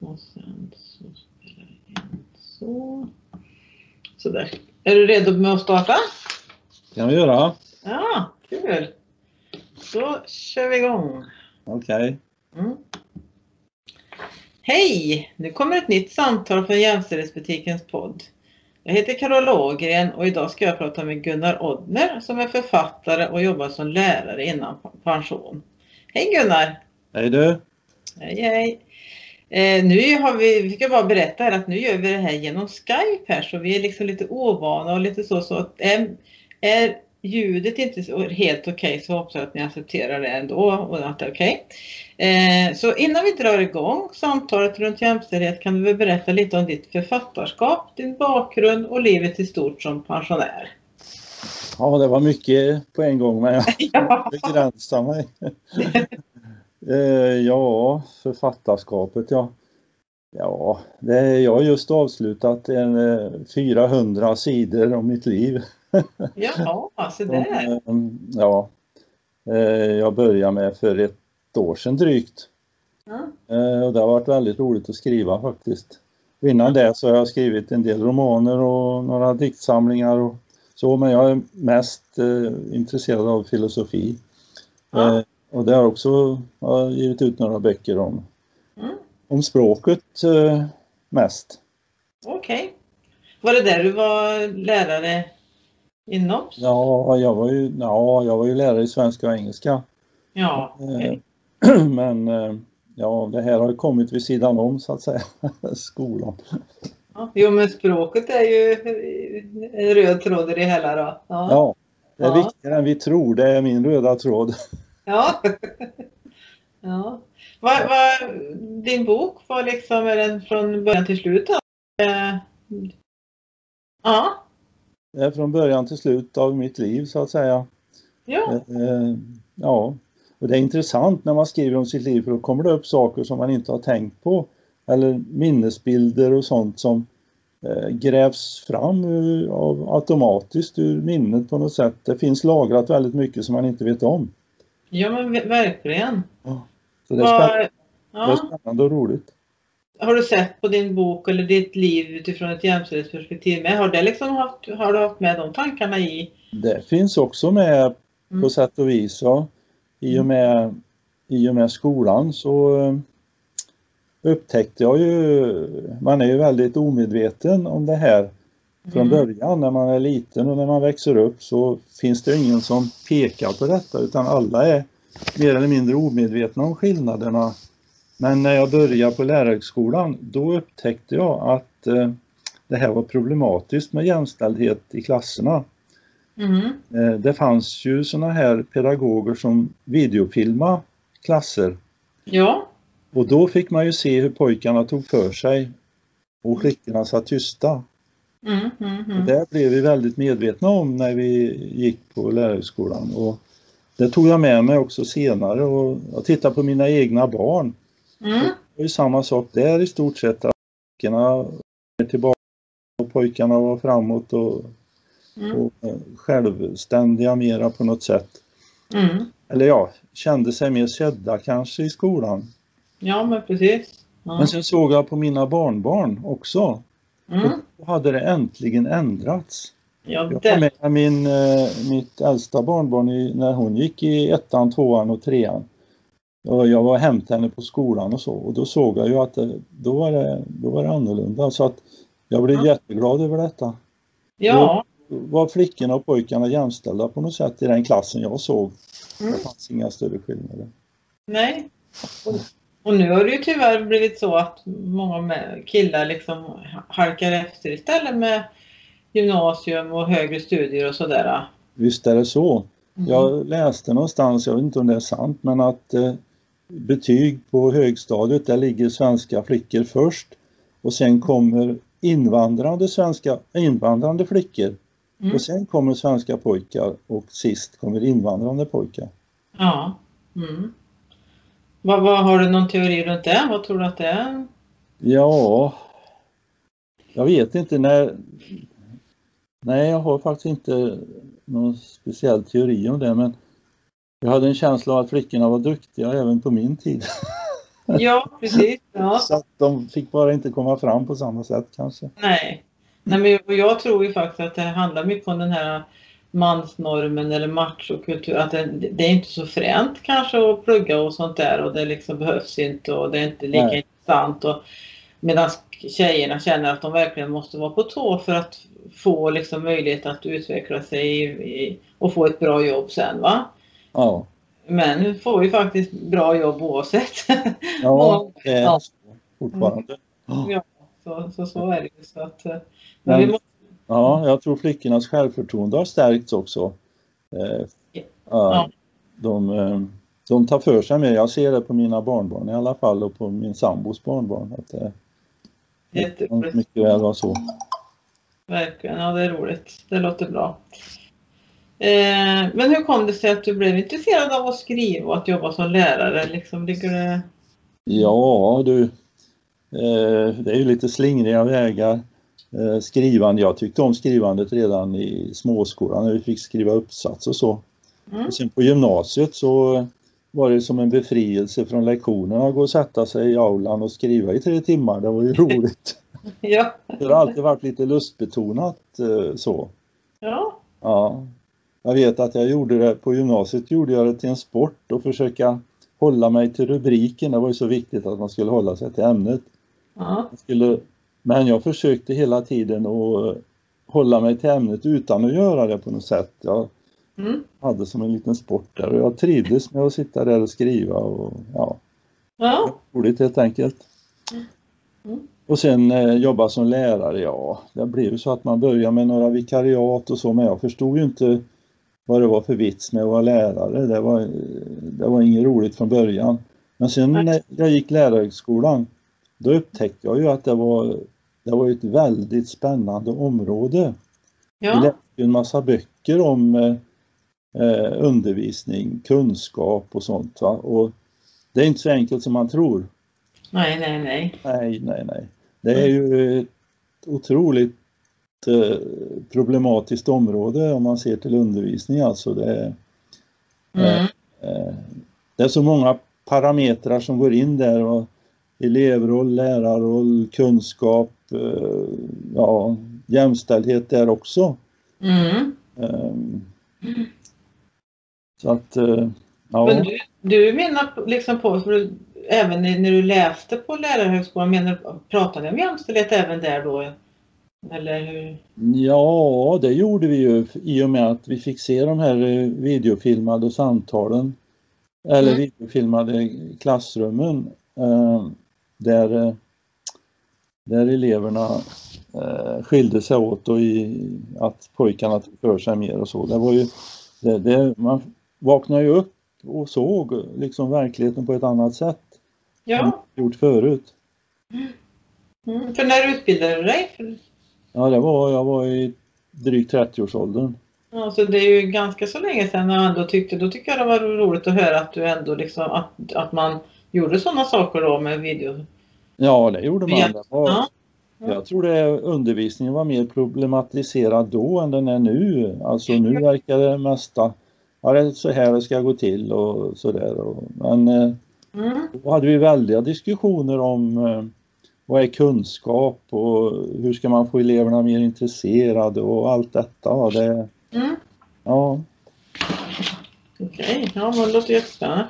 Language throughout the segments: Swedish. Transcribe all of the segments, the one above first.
Och sen så spelar vi in så. Sådär. Är du redo med att starta? kan vi göra. Ja, kul. Då kör vi igång. Okej. Mm. Hej! Nu kommer ett nytt samtal från Jämställdhetsbutikens podd. Jag heter Carola Ågren och idag ska jag prata med Gunnar Oddner som är författare och jobbar som lärare innan pension. Hej Gunnar! Hej du. Hej hej! Eh, nu har vi, vi ska bara berätta här att nu gör vi det här genom Skype här så vi är liksom lite ovana och lite så. så att, är, är ljudet inte helt okej okay, så hoppas jag att ni accepterar det ändå och att det är okej. Okay. Eh, så innan vi drar igång samtalet runt jämställdhet kan du väl berätta lite om ditt författarskap, din bakgrund och livet i stort som pensionär. Ja, det var mycket på en gång men jag Ja. begränsar mig. Eh, ja, författarskapet ja. Ja, det, jag har just avslutat en eh, 400 sidor om mitt liv. Jaha, så där. Som, eh, Ja, eh, jag började med för ett år sedan drygt. Eh, Och det har varit väldigt roligt att skriva faktiskt. Innan det så har jag skrivit en del romaner och några diktsamlingar och så, men jag är mest eh, intresserad av filosofi. Ja. Och det har också har givit ut några böcker om, Mm. om språket eh, mest. Okej. Var det där du var lärare inom? Ja, jag var ju, ja, jag var ju lärare i svenska och engelska. Ja, okej. Eh, Men eh, ja, det här har kommit vid sidan om så att säga, skolan. Ja, jo men språket är ju en röd tråd i det hela då. Ja. Ja, det är Ja. viktigare än vi tror, det är min röda tråd. ja. ja. Vad, vad, din bok var liksom, är den från början till slut? Eh, Ja, Det är från början till slut av mitt liv så att säga. ja, Eh, Ja, och det är intressant när man skriver om sitt liv för då kommer det upp saker som man inte har tänkt på. Eller minnesbilder och sånt som eh, grävs fram ur, av, automatiskt ur minnet på något sätt. Det finns lagrat väldigt mycket som man inte vet om. Ja men ver- verkligen. Så det är, spännande, Vad, det är ja. spännande och roligt. Har du sett på din bok eller ditt liv utifrån ett jämställdhetsperspektiv med? Har, det liksom haft, har du haft med de tankarna i? Det finns också med på Mm. sätt och vis. Ja. I, och med, I och med skolan så eh, upptäckte jag ju, man är ju väldigt omedveten om det här från Mm. början när man är liten och när man växer upp så finns det ingen som pekar på detta utan alla är mer eller mindre omedvetna om skillnaderna. Men när jag började på lärarhögskolan då upptäckte jag att eh, det här var problematiskt med jämställdhet i klasserna. Mm. Eh, Det fanns ju såna här pedagoger som videofilma klasser Ja, och då fick man ju se hur pojkarna tog för sig och flickorna satt tysta. Mm, mm, mm. det blev vi väldigt medvetna om när vi gick på lärarhögskolan och det tog jag med mig också senare och jag tittar på mina egna barn. Mm. Det var samma sak där i stort sett. att Flickorna är tillbaka och pojkarna var framåt och, Mm. och självständiga mera på något sätt. Mm. eller ja, kände sig mer sedda kanske i skolan. Ja, men precis. Ja. Men sen såg jag på mina barnbarn också. Mm. Då hade det äntligen ändrats. Ja, Jag det. med min, eh, mitt äldsta barnbarn i, när hon gick i ettan, tvåan och trean. Och jag var hämtade henne på skolan och så och då såg jag ju att det, då, var det, då var det annorlunda. Så att jag blev Ja. jätteglad över detta. Ja. Då var flickorna och pojkarna jämställda på något sätt i den klassen jag såg. Mm. Det fanns inga större skillnader. Nej. Och, och nu har det ju tyvärr blivit så att många killar liksom halkar efter istället med gymnasium och högre studier och sådär. Visst är det så. Mm. Jag läste någonstans, jag vet inte om det är sant, men att eh, betyg på högstadiet, där ligger svenska flickor först och sen kommer invandrande svenska, invandrande flickor Mm. och sen kommer svenska pojkar och sist kommer invandrande pojkar. Ja. Mm. Vad, vad, har du någon teori runt det? Vad tror du att det är? Ja, jag vet inte när... Nej, jag har faktiskt inte någon speciell teori om det, men jag hade en känsla av att flickorna var duktiga även på min tid. Ja, precis. Ja. Så att de fick bara inte komma fram på samma sätt kanske. Nej. Nej men jag tror ju faktiskt att det handlar mycket om den här mansnormen eller machokultur. Att det, det är inte så fränt kanske att plugga och sånt där och det liksom behövs inte och det är inte lika Nej. intressant. Och, medan tjejerna känner att de verkligen måste vara på tå för att få liksom möjlighet att utveckla sig i, och få ett bra jobb sen. va? Ja, Men får ju faktiskt bra jobb oavsett. ja det är Ja. så fortfarande. Ja, så, så, så är det ju. Så att, eh, men Men- vi måste, Ja, jag tror flickornas självförtroende har stärkts också. Eh, ja. de, eh, de tar för sig mer. Jag ser det på mina barnbarn i alla fall och på min sambos barnbarn. Att det det jätteroligt. mycket väl vara så. Verkligen, ja det är roligt. Det låter bra. Eh, men hur kom det sig att du blev intresserad av att skriva och att jobba som lärare? Liksom, ligger det... Ja du, eh, det är ju lite slingriga vägar. Eh, skrivande, jag tyckte om skrivandet redan i småskolan när vi fick skriva uppsats och så. Mm. Och sen på gymnasiet så var det som en befrielse från lektionerna att gå och sätta sig i aulan och skriva i tre timmar. Det var ju roligt. Ja. Det har alltid varit lite lustbetonat eh, så. ja. Ja. Jag vet att jag gjorde det, på gymnasiet gjorde jag det till en sport och försöka hålla mig till rubriken. Det var ju så viktigt att man skulle hålla sig till ämnet. ja. Jag skulle, men jag försökte hela tiden att hålla mig till ämnet utan att göra det på något sätt. Jag Mm. hade som en liten sport där och jag trivdes med att sitta där och skriva och ja, ja. roligt helt enkelt. Mm. Och sen eh, jobba som lärare, ja, det blev ju så att man började med några vikariat och så, men jag förstod ju inte vad det var för vits med att vara lärare. Det var, det var inget roligt från början. Men sen när jag gick lärarhögskolan, då upptäckte jag ju att det var, det var ett väldigt spännande område. Vi ja. läste ju en massa böcker om eh, eh, undervisning, kunskap och sånt. Va? Och det är inte så enkelt som man tror. Nej, nej, nej. Nej, nej, nej. Det är ju ett otroligt eh, problematiskt område om man ser till undervisning. Alltså det, Mm. eh, det är så många parametrar som går in där. Och elevroll, lärarroll, kunskap, eh, ja, jämställdhet där också. Mm. Ehm, Så att, eh, ja. Men du, du menar liksom på, du, även när du läste på lärarhögskolan, menar, pratade ni om jämställdhet även där då? Eller hur? Ja, det gjorde vi ju i och med att vi fick se de här eh, videofilmade samtalen. Eller Mm. videofilmade klassrummen. eh, Där, eh, där eleverna eh, skilde sig åt och i att pojkarna tog för sig mer och så. Det var ju, det, det, man vaknade ju upp och såg liksom verkligheten på ett annat sätt än Ja, gjort förut. mm. för när utbildade du dig? Ja, det var, jag var i drygt 30-årsåldern. alltså det är ju ganska så länge sedan jag ändå tyckte, då tycker jag det var roligt att höra att du ändå liksom, att, att man gjorde sådana saker då med video. Ja, det gjorde man. Ja. Det var, Ja. Jag tror det undervisningen var mer problematiserad då än den är nu. Alltså nu verkar det mesta, ja det är så här det ska gå till och sådär. Men eh, Mm. då hade vi väldiga diskussioner om eh, vad är kunskap och hur ska man få eleverna mer intresserade och allt detta. Det, Mm. ja, Okej, ja men det låter jättespännande.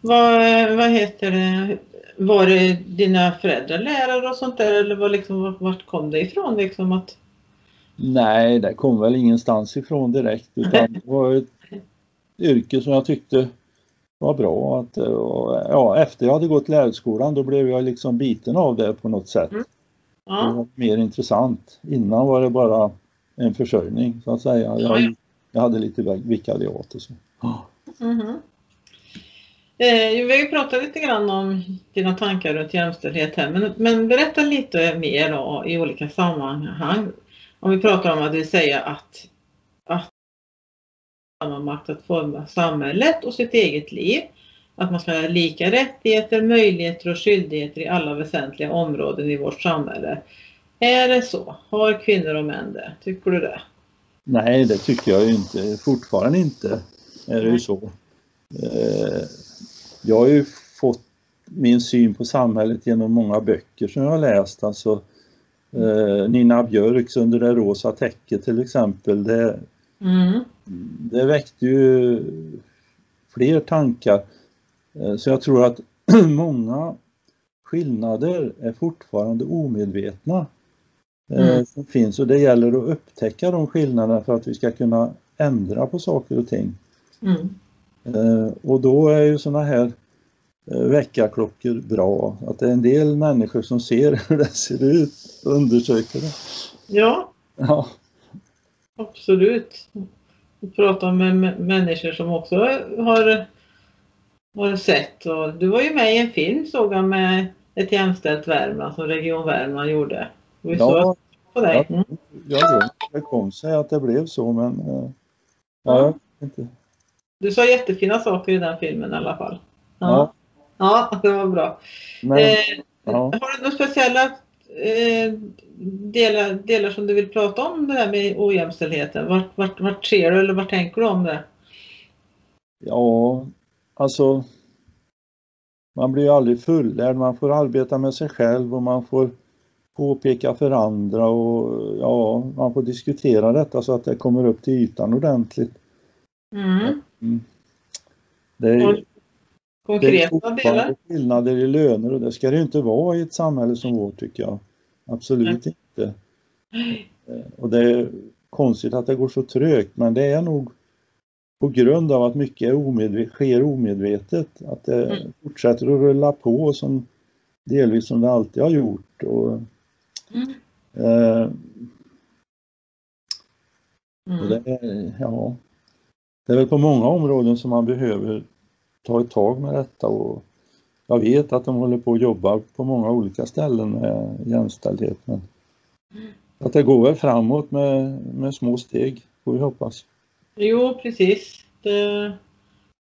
Vad, vad heter det, var det dina föräldrar lärare och sånt där eller var liksom, vart- kom det ifrån liksom att nej, det kom väl ingenstans ifrån direkt utan det var ett yrke som jag tyckte var bra. Att, och, ja, efter jag hade gått lärarskolan då blev jag liksom biten av det på något sätt. Mm. Det ja, var mer intressant. Innan var det bara en försörjning så att säga. Ja, Jag, ja. jag hade lite vikariat och så. mhm. Eh, vi har ju pratat lite grann om dina tankar runt jämställdhet här men, men berätta lite mer då, i olika sammanhang. Om vi pratar om att du säger att, att samma makt att forma samhället och sitt eget liv. Att man ska ha lika rättigheter, möjligheter och skyldigheter i alla väsentliga områden i vårt samhälle. Är det så? Har kvinnor och män det? Tycker du det? Nej, det tycker jag inte. Fortfarande inte är det ju så. Jag har ju fått min syn på samhället genom många böcker som jag har läst. Alltså, eh, Nina Björks Under det rosa täcket till exempel. Det, Mm. det väckte ju fler tankar. Eh, Så jag tror att många skillnader är fortfarande omedvetna. eh, Mm. Som finns och det gäller att upptäcka de skillnaderna för att vi ska kunna ändra på saker och ting. Mm. Eh, Och då är ju sådana här eh, väckarklockor bra. Att det är en del människor som ser hur det ser ut och undersöker det. Ja, Ja, absolut. Och prata med människor som också har, har sett. Och du var ju med i en film såg jag med ett jämställt Värmland som Region Värmland gjorde. Vi ja såg på dig. Mm. jag hur det kom sig att det blev så men eh, ja, jag vet inte. Du sa jättefina saker i den filmen i alla fall. Ja. Ja, ja det var bra. Men, Eh, ja. Har du några speciella eh, delar, delar som du vill prata om det här med ojämställdheten? Vart, vart, vart ser du eller vart tänker du om det? Ja, alltså man blir ju aldrig fullärd. Man får arbeta med sig själv och man får påpeka för andra och ja, man får diskutera detta så att det kommer upp till ytan ordentligt. Mm. Det är, Och det är Konkreta delar? skillnader i löner och det ska det ju inte vara i ett samhälle som vårt tycker jag. Absolut inte. Eh, Och det är konstigt att det går så trögt men det är nog på grund av att mycket är omedve- sker omedvetet. Att det Mm. fortsätter att rulla på som delvis som det alltid har gjort. Och, Mm. eh, och Mm. det, är, ja, det är väl på många områden som man behöver ta ett tag med detta. Och jag vet att de håller på att jobba på många olika ställen med jämställdhet. Men Mm. att det går väl framåt med, med små steg, får vi hoppas. Jo, precis. Det,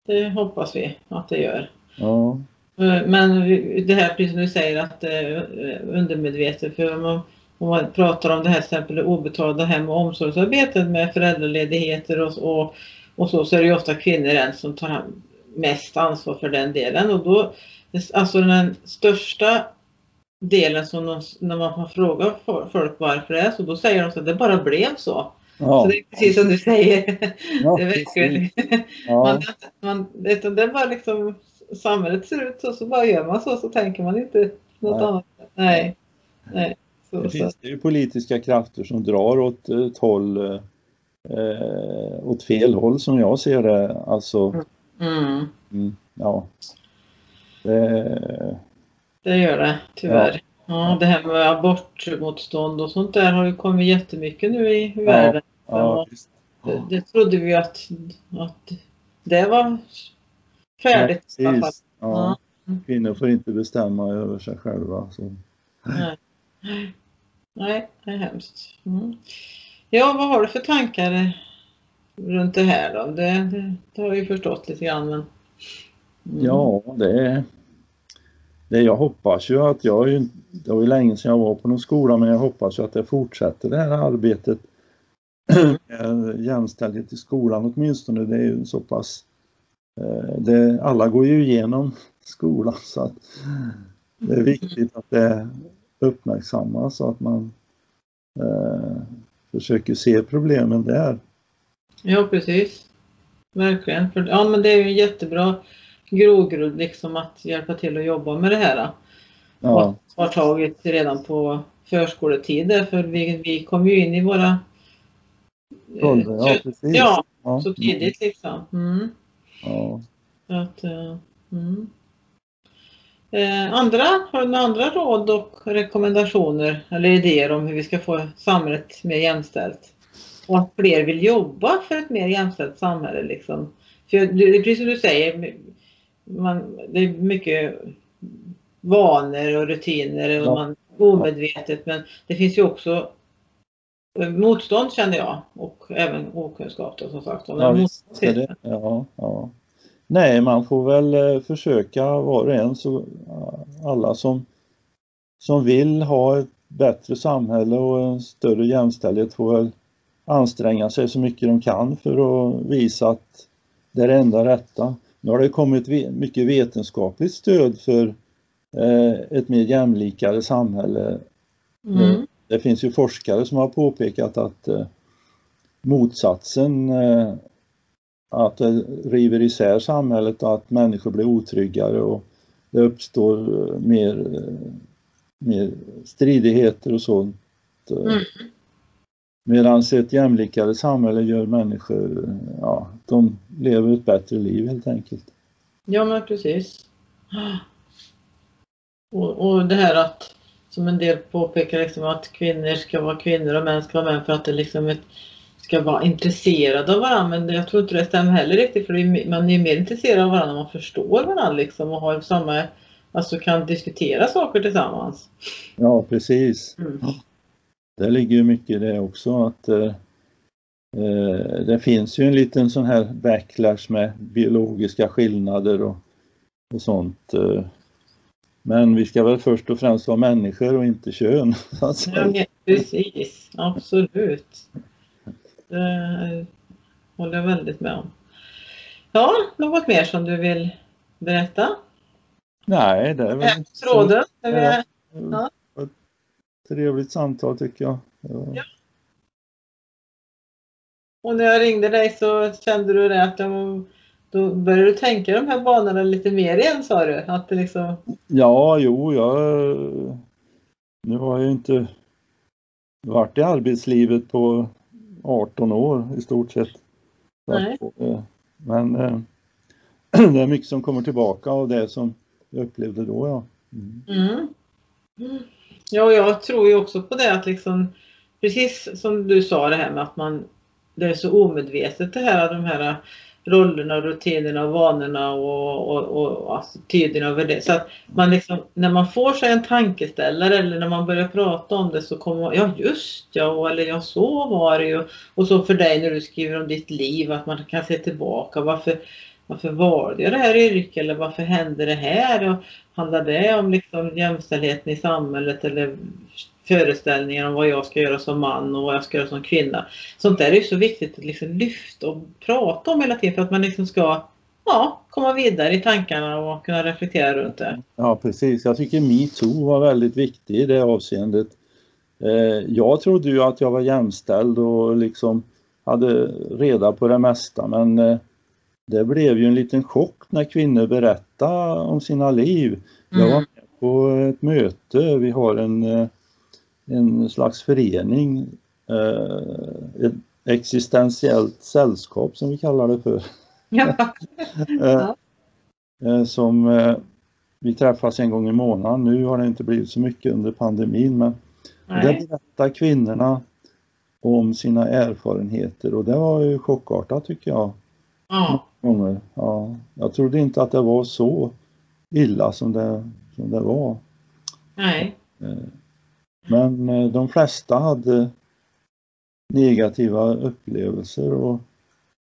det hoppas vi att det gör. Ja, Eh, Men det här, precis som du säger, att det är undermedvetet. För om man, om man pratar om det här till exempel det obetalda hem och omsorgsarbetet med föräldraledigheter och, och, och så, så är det ju ofta kvinnor än som tar mest ansvar för den delen. Och då, alltså den största delen som de, när man får fråga for- folk varför det är så, då säger de att det bara blev så. ja, Så det är precis som du säger. ja, det är verkligen, ja, man, man, det, det är bara liksom samhället ser ut så, så bara gör man så, så tänker man inte något Nej. annat. Nej. Nej. Så, Det så. finns det ju politiska krafter som drar åt ett håll, eh, åt fel håll som jag ser det. Alltså, Mm, mm, ja. Det, det gör det tyvärr. Ja. det här med abortmotstånd och sånt där har ju kommit jättemycket nu i världen. ja, visst. Det, det trodde vi att, att det var färdigt i alla fall. Ja. Kvinnor får inte bestämma över sig själva. Så. Nej. Nej, det är hemskt. Mm. Ja, vad har du för tankar runt det här då? Det, det, det har jag ju förstått lite grann men... Mm. Ja, det, det jag hoppas ju att jag, ju- det var ju länge sedan jag var på någon skola men jag hoppas ju att det fortsätter det här arbetet med jämställdhet i skolan åtminstone. Det är ju så pass, eh, det, alla går ju igenom skolan så att det är viktigt att det uppmärksammas och att man eh, försöker se problemen där. Ja, precis. Verkligen. Ja, men det är ju en jättebra grogrund liksom att hjälpa till att jobba med det här. Ja, Och har tagit redan på förskoletider för vi, vi kom ju in i våra... eh, ålder, ja precis. ja, Ja. så tidigt liksom. Mm. Ja. Att, eh, mm. Eh, andra, har du några andra råd och rekommendationer eller idéer om hur vi ska få samhället mer jämställt? Och att fler vill jobba för ett mer jämställt samhälle liksom. För det är precis som du säger, man, det är mycket vanor och rutiner och Ja. man omedvetet men det finns ju också motstånd känner jag och även okunskap då, som sagt. Ja, visst det. Ja, ja. Nej, man får väl eh, försöka var och en, så alla som, som vill ha ett bättre samhälle och en större jämställdhet får väl anstränga sig så mycket de kan för att visa att det är det enda rätta. Nu har det kommit mycket vetenskapligt stöd för eh, ett mer jämlikare samhälle. Mm. Det finns ju forskare som har påpekat att eh, motsatsen, att det river isär samhället och att människor blir otryggare och det uppstår eh, mer, eh, mer stridigheter och sånt. Mm. Medan ett jämlikare samhälle gör människor, ja, de lever ett bättre liv helt enkelt. Ja men precis. Och, och det här att, som en del påpekar, liksom att kvinnor ska vara kvinnor och män ska vara män för att det liksom ett, ska vara intresserade av varandra. Men jag tror inte det stämmer heller riktigt för man är mer intresserad av varandra om man förstår varandra liksom och har samma, alltså kan diskutera saker tillsammans. Ja, precis. Mm. Det ligger ju mycket i det också att eh, eh, det finns ju en liten sån här backlash med biologiska skillnader och, och sånt. Eh. Men vi ska väl först och främst vara människor och inte kön. Så att säga. Ja, precis, absolut. Det håller jag väldigt med om. Ja, något mer som du vill berätta? Nej, det är väl inte så är- Ja. ett trevligt samtal tycker jag. Ja. Ja. Och när jag ringde dig så kände du det att de, då började du tänka de här banorna lite mer igen sa du? Att det liksom, Ja, jo, jag... Nu har jag inte varit i arbetslivet på 18 år i stort sett. Nej. eh, Men eh, det är mycket som kommer tillbaka av det som jag upplevde då, ja. Mm. mm. Ja, jag tror ju också på det att liksom, precis som du sa det här med att man, det är så omedvetet det här, de här rollerna, rutinerna, vanorna och, och, och alltså, attityderna över det. Så att man liksom, när man får sig en tankeställare eller när man börjar prata om det så kommer man, ja just ja, eller ja så var det ju. Och så för dig när du skriver om ditt liv, att man kan se tillbaka. Varför, varför valde jag det här yrket eller varför hände det här? Och handlar det om liksom jämställdheten i samhället eller föreställningar om vad jag ska göra som man och vad jag ska göra som kvinna. Sånt där är ju så viktigt att liksom lyfta och prata om hela tiden för att man liksom ska ja, komma vidare i tankarna och kunna reflektera runt det. Ja, precis. Jag tycker metoo var väldigt viktig i det avseendet. Eh, Jag trodde ju att jag var jämställd och liksom hade reda på det mesta men eh, det blev ju en liten chock när kvinnor berättade om sina liv. Jag var Mm. med på ett möte, vi har en, eh, en slags förening, eh, ett existentiellt sällskap som vi kallar det för. Ja. Eh, eh, Som vi träffas en gång i månaden. Nu har det inte blivit så mycket under pandemin men där Nej. berättar kvinnorna om sina erfarenheter och det var ju chockartat tycker jag. Ja. Gånger. Ja, jag trodde inte att det var så illa som det, som det var. Nej. Men eh, de flesta hade negativa upplevelser och,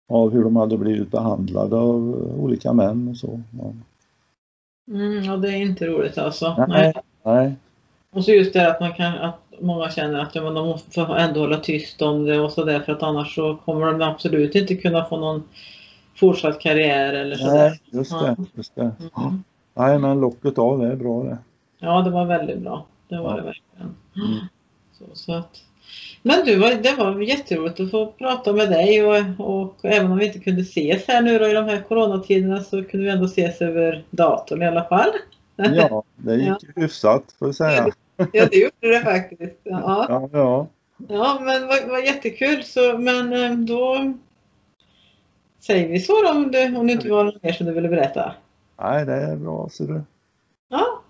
av hur de hade blivit behandlade av eh, olika män och så. Mm, ja, det är inte roligt alltså. Nej. Nej. Nej, Och så just det att man kan, att många känner att ja, men de måste ändå hålla tyst om det och sådär för att annars så kommer de absolut inte kunna få någon fortsatt karriär eller sådär. nej just det. Just det. Mm. Nej, men locket av är bra det. Ja, det var väldigt bra. Det var Ja. det verkligen. Mm. Så, så att... Men du, var- det var jätteroligt att få prata med dig och, och även om vi inte kunde ses här nu då i de här coronatiderna så kunde vi ändå ses över datorn i alla fall. Ja, det gick ju hyfsat får jag säga. ja, det gjorde det faktiskt. Ja, Ja, ja. ja men vad, vad jättekul. Så, men eh, då säger vi så då om du, om du inte var något mer som du ville berätta. Nej, det är bra ser du. Ja,